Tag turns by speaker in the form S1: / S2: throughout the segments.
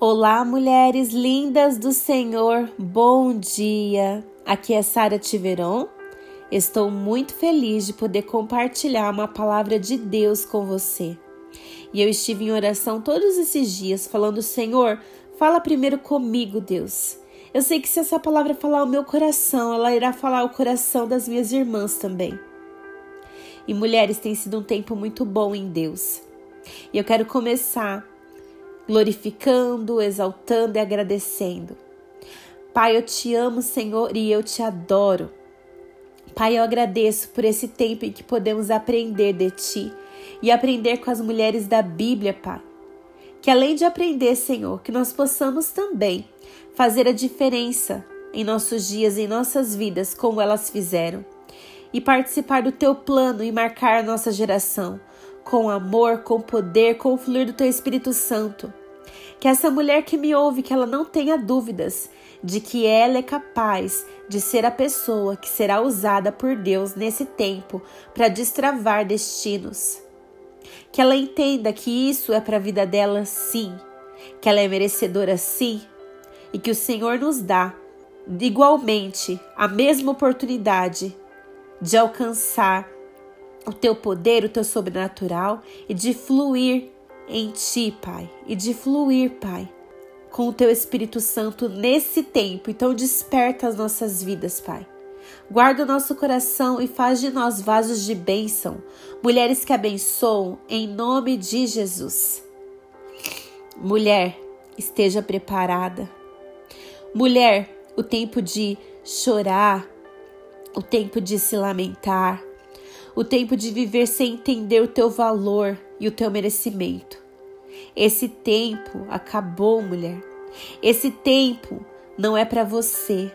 S1: Olá, mulheres lindas do Senhor, bom dia! Aqui é Sara Tiveron. Estou muito feliz de poder compartilhar uma palavra de Deus com você. E eu estive em oração todos esses dias, falando: Senhor, fala primeiro comigo, Deus. Eu sei que se essa palavra falar o meu coração, ela irá falar o coração das minhas irmãs também. E mulheres, tem sido um tempo muito bom em Deus. E eu quero começar glorificando, exaltando e agradecendo. Pai, eu te amo, Senhor, e eu te adoro. Pai, eu agradeço por esse tempo em que podemos aprender de ti e aprender com as mulheres da Bíblia, Pai. Que além de aprender, Senhor, que nós possamos também fazer a diferença em nossos dias, em nossas vidas, como elas fizeram, e participar do teu plano e marcar a nossa geração com amor, com poder, com o fluir do teu Espírito Santo. Que essa mulher que me ouve, que ela não tenha dúvidas de que ela é capaz de ser a pessoa que será usada por Deus nesse tempo para destravar destinos. Que ela entenda que isso é para a vida dela, sim, que ela é merecedora, sim, e que o Senhor nos dá igualmente a mesma oportunidade de alcançar o teu poder, o teu sobrenatural e de fluir em ti, Pai, e de fluir, Pai, com o teu Espírito Santo nesse tempo. Então desperta as nossas vidas, Pai. Guarda o nosso coração e faz de nós vasos de bênção, mulheres que abençoam em nome de Jesus. Mulher, esteja preparada. Mulher, o tempo de chorar, o tempo de se lamentar, o tempo de viver sem entender o teu valor e o teu merecimento. Esse tempo acabou, mulher. Esse tempo não é para você.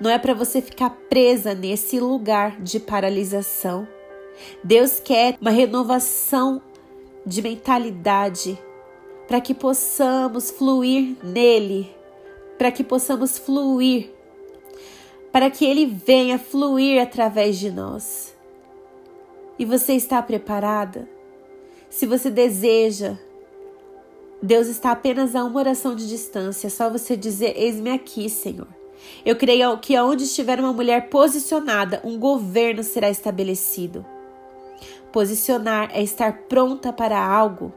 S1: Não é para você ficar presa nesse lugar de paralisação. Deus quer uma renovação de mentalidade para que possamos fluir nele, para que possamos fluir, para que ele venha fluir através de nós. E você está preparada? Se você deseja, Deus está apenas a uma oração de distância, é só você dizer: Eis-me aqui, Senhor. Eu creio que aonde estiver uma mulher posicionada, um governo será estabelecido. Posicionar é estar pronta para algo.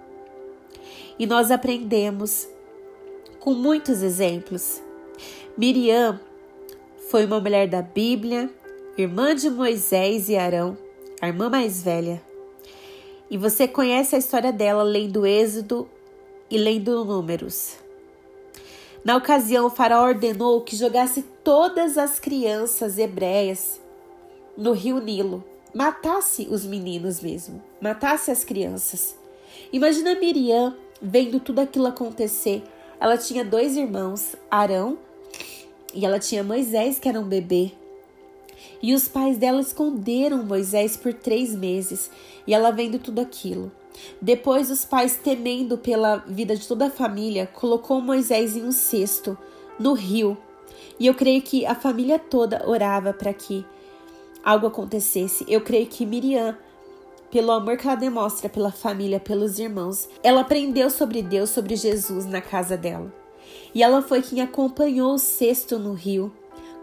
S1: E nós aprendemos com muitos exemplos. Miriam foi uma mulher da Bíblia, irmã de Moisés e Arão a irmã mais velha. E você conhece a história dela lendo Êxodo e lendo Números. Na ocasião, o faraó ordenou que jogasse todas as crianças hebreias no rio Nilo. Matasse os meninos mesmo, matasse as crianças. Imagina Miriam vendo tudo aquilo acontecer. Ela tinha dois irmãos, Arão, e ela tinha Moisés, que era um bebê. E os pais dela esconderam Moisés por três meses, e ela vendo tudo aquilo. Depois, os pais, temendo pela vida de toda a família, colocou Moisés em um cesto no rio. E eu creio que a família toda orava para que algo acontecesse. Eu creio que Miriam, pelo amor que ela demonstra pela família, pelos irmãos, ela aprendeu sobre Deus, sobre Jesus na casa dela. E ela foi quem acompanhou o cesto no rio,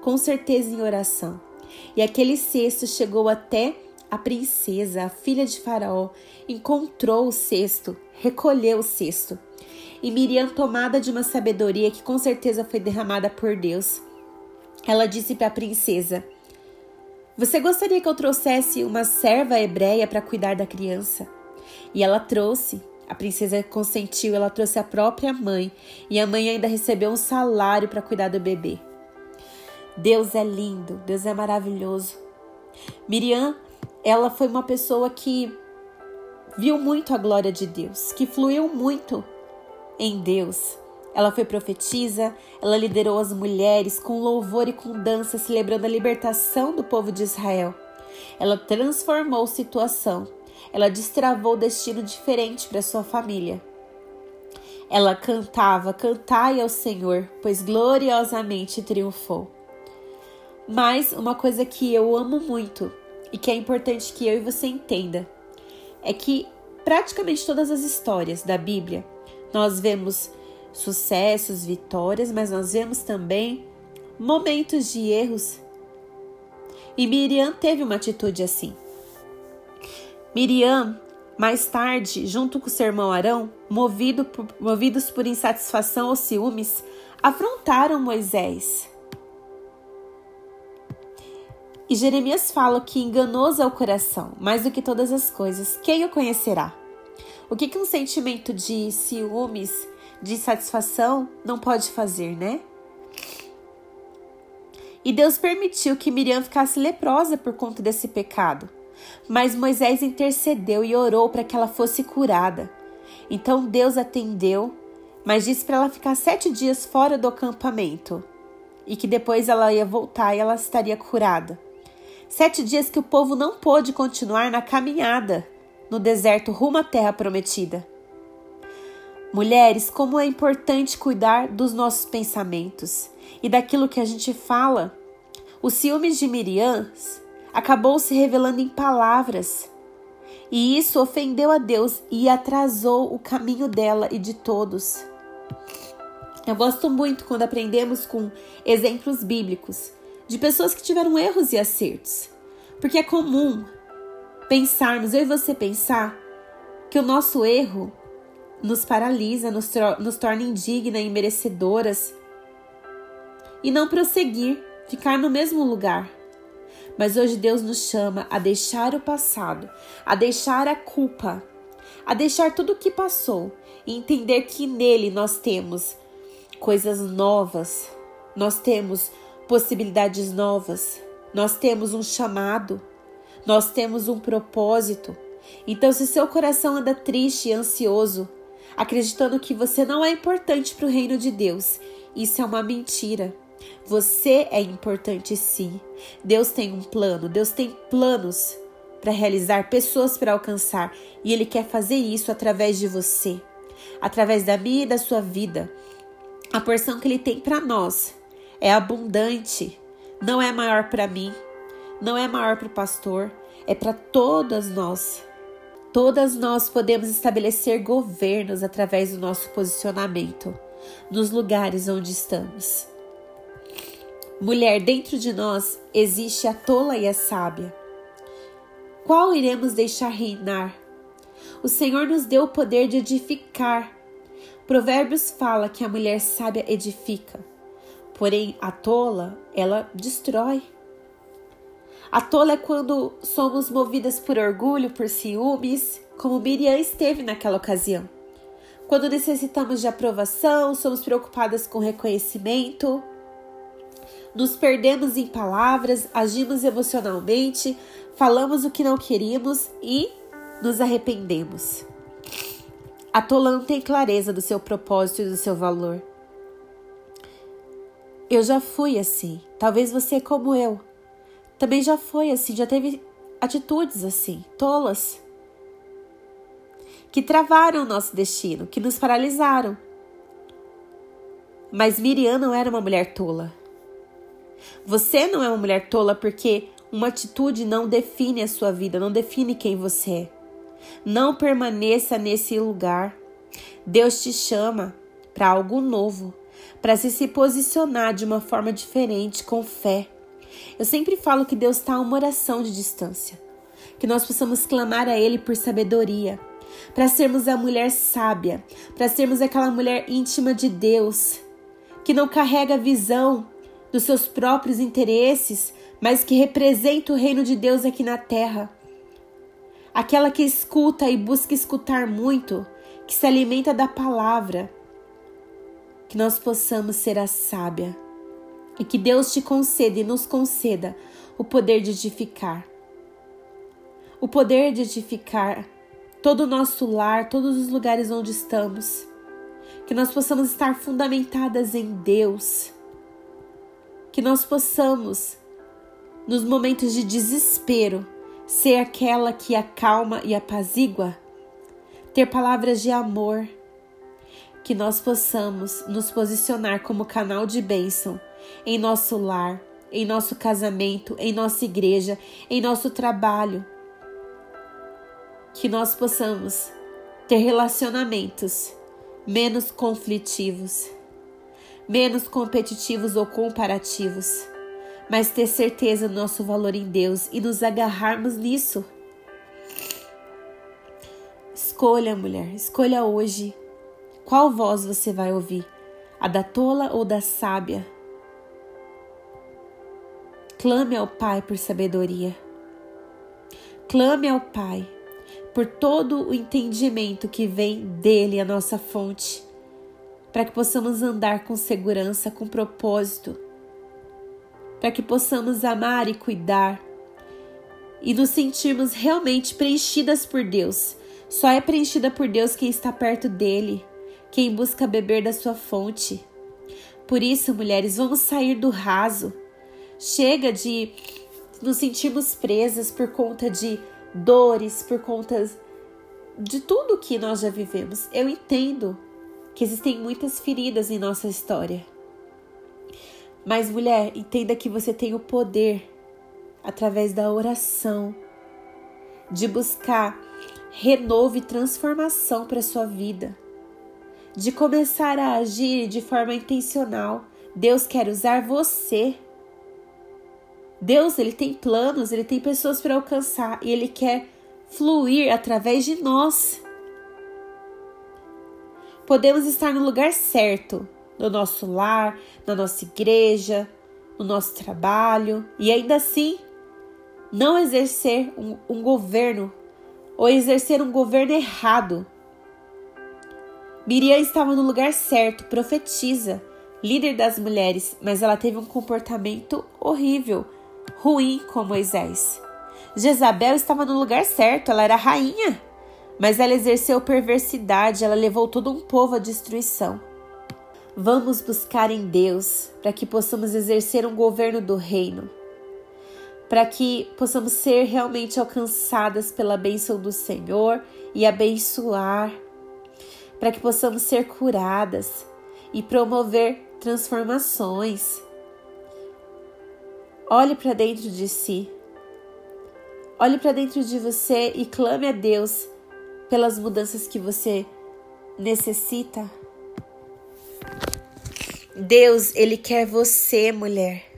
S1: com certeza em oração. E aquele cesto chegou até a princesa, a filha de Faraó, encontrou o cesto, recolheu o cesto. E Miriam, tomada de uma sabedoria que com certeza foi derramada por Deus, ela disse para a princesa: Você gostaria que eu trouxesse uma serva hebreia para cuidar da criança? E ela trouxe. A princesa consentiu, ela trouxe a própria mãe, e a mãe ainda recebeu um salário para cuidar do bebê. Deus é lindo, Deus é maravilhoso. Miriam, ela foi uma pessoa que viu muito a glória de Deus, que fluiu muito em Deus. Ela foi profetisa, ela liderou as mulheres com louvor e com dança, celebrando a libertação do povo de Israel. Ela transformou situação, ela destravou destino diferente para sua família. Ela cantava: Cantai ao Senhor, pois gloriosamente triunfou. Mas uma coisa que eu amo muito e que é importante que eu e você entenda é que praticamente todas as histórias da Bíblia nós vemos sucessos, vitórias, mas nós vemos também momentos de erros. E Miriam teve uma atitude assim. Miriam, mais tarde, junto com seu irmão Arão, movido por, movidos por insatisfação ou ciúmes, afrontaram Moisés. E Jeremias fala que enganoso é o coração, mais do que todas as coisas, quem o conhecerá? O que, que um sentimento de ciúmes, de insatisfação não pode fazer, né? E Deus permitiu que Miriam ficasse leprosa por conta desse pecado. Mas Moisés intercedeu e orou para que ela fosse curada. Então Deus atendeu, mas disse para ela ficar sete dias fora do acampamento e que depois ela ia voltar e ela estaria curada. Sete dias que o povo não pôde continuar na caminhada no deserto rumo à terra prometida. Mulheres, como é importante cuidar dos nossos pensamentos e daquilo que a gente fala. O ciúmes de Miriam acabou se revelando em palavras, e isso ofendeu a Deus e atrasou o caminho dela e de todos. Eu gosto muito quando aprendemos com exemplos bíblicos de pessoas que tiveram erros e acertos, porque é comum pensarmos, eu e você pensar, que o nosso erro nos paralisa, nos, nos torna indignas e merecedoras. E não prosseguir, ficar no mesmo lugar. Mas hoje Deus nos chama a deixar o passado, a deixar a culpa, a deixar tudo o que passou e entender que nele nós temos coisas novas, nós temos possibilidades novas, nós temos um chamado nós temos um propósito. Então, se seu coração anda triste e ansioso, acreditando que você não é importante para o reino de Deus, isso é uma mentira. Você é importante sim. Deus tem um plano, Deus tem planos para realizar, pessoas para alcançar, e Ele quer fazer isso através de você, através da minha e da sua vida. A porção que Ele tem para nós é abundante, não é maior para mim, não é maior para o pastor, é para todas nós. Todas nós podemos estabelecer governos através do nosso posicionamento nos lugares onde estamos. Mulher, dentro de nós existe a tola e a sábia. Qual iremos deixar reinar? O Senhor nos deu o poder de edificar. Provérbios fala que a mulher sábia edifica, porém a tola, ela destrói. A tola é quando somos movidas por orgulho, por ciúmes, como Miriam esteve naquela ocasião. Quando necessitamos de aprovação, somos preocupadas com reconhecimento, nos perdemos em palavras, agimos emocionalmente, falamos o que não queríamos e nos arrependemos. A tola não tem clareza do seu propósito e do seu valor. Eu já fui assim, talvez você como eu também já foi assim, já teve atitudes assim, tolas, que travaram o nosso destino, que nos paralisaram. Mas Miriam não era uma mulher tola. Você não é uma mulher tola porque uma atitude não define a sua vida, não define quem você é. Não permaneça nesse lugar. Deus te chama para algo novo, para se, posicionar de uma forma diferente, com fé. Eu sempre falo que Deus está a uma oração de distância, que nós possamos clamar a Ele por sabedoria, para sermos a mulher sábia, para sermos aquela mulher íntima de Deus, que não carrega a visão dos seus próprios interesses, mas que representa o reino de Deus aqui na terra. Aquela que escuta e busca escutar muito, que se alimenta da palavra. Que nós possamos ser a sábia e que Deus te conceda e nos conceda o poder de edificar. O poder de edificar todo o nosso lar, todos os lugares onde estamos. Que nós possamos estar fundamentadas em Deus. Que nós possamos, nos momentos de desespero, ser aquela que acalma e apazigua. Ter palavras de amor. Que nós possamos nos posicionar como canal de bênção em nosso lar, em nosso casamento, em nossa igreja, em nosso trabalho. Que nós possamos ter relacionamentos menos conflitivos, menos competitivos ou comparativos, mas ter certeza do nosso valor em Deus e nos agarrarmos nisso. Escolha, mulher, escolha hoje qual voz você vai ouvir, a da tola ou da sábia. Clame ao Pai por sabedoria. Clame ao Pai por todo o entendimento que vem dele, a nossa fonte, para que possamos andar com segurança, com propósito, para que possamos amar e cuidar e nos sentirmos realmente preenchidas por Deus. Só é preenchida por Deus quem está perto dele, quem busca beber da sua fonte. Por isso, mulheres, vamos sair do raso Chega de nos sentirmos presas por conta de dores, por conta de tudo que nós já vivemos. Eu entendo que existem muitas feridas em nossa história. Mas, mulher, entenda que você tem o poder, através da oração, de buscar renovo e transformação para sua vida, de começar a agir de forma intencional. Deus quer usar você Deus, ele tem planos, ele tem pessoas para alcançar e ele quer fluir através de nós. Podemos estar no lugar certo, no nosso lar, na nossa igreja, no nosso trabalho e ainda assim não exercer um, um governo ou exercer um governo errado. Miriam estava no lugar certo, profetiza, líder das mulheres, mas ela teve um comportamento horrível, ruim com Moisés. Jezabel estava no lugar certo, ela era rainha, mas ela exerceu perversidade, ela levou todo um povo à destruição. Vamos buscar em Deus para que possamos exercer um governo do reino, para que possamos ser realmente alcançadas pela bênção do Senhor e abençoar, para que possamos ser curadas e promover transformações. Olhe para dentro de si. Olhe para dentro de você e clame a Deus pelas mudanças que você necessita. Deus, ele quer você, mulher.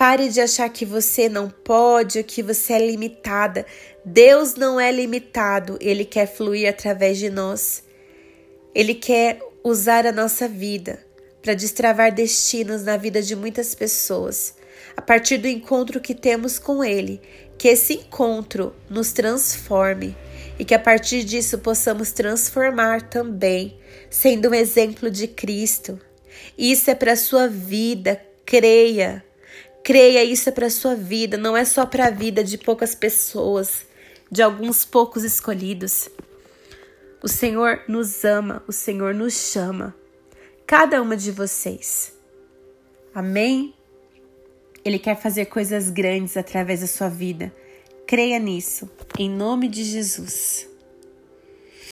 S1: Pare de achar que você não pode ou que você é limitada. Deus não é limitado, ele quer fluir através de nós. Ele quer usar a nossa vida para destravar destinos na vida de muitas pessoas, a partir do encontro que temos com Ele, que esse encontro nos transforme e que a partir disso possamos transformar também, sendo um exemplo de Cristo. Isso é para a sua vida, creia. Creia, isso é para sua vida, não é só para a vida de poucas pessoas, de alguns poucos escolhidos. O Senhor nos ama, o Senhor nos chama cada uma de vocês. Amém? Ele quer fazer coisas grandes através da sua vida. Creia nisso, em nome de Jesus.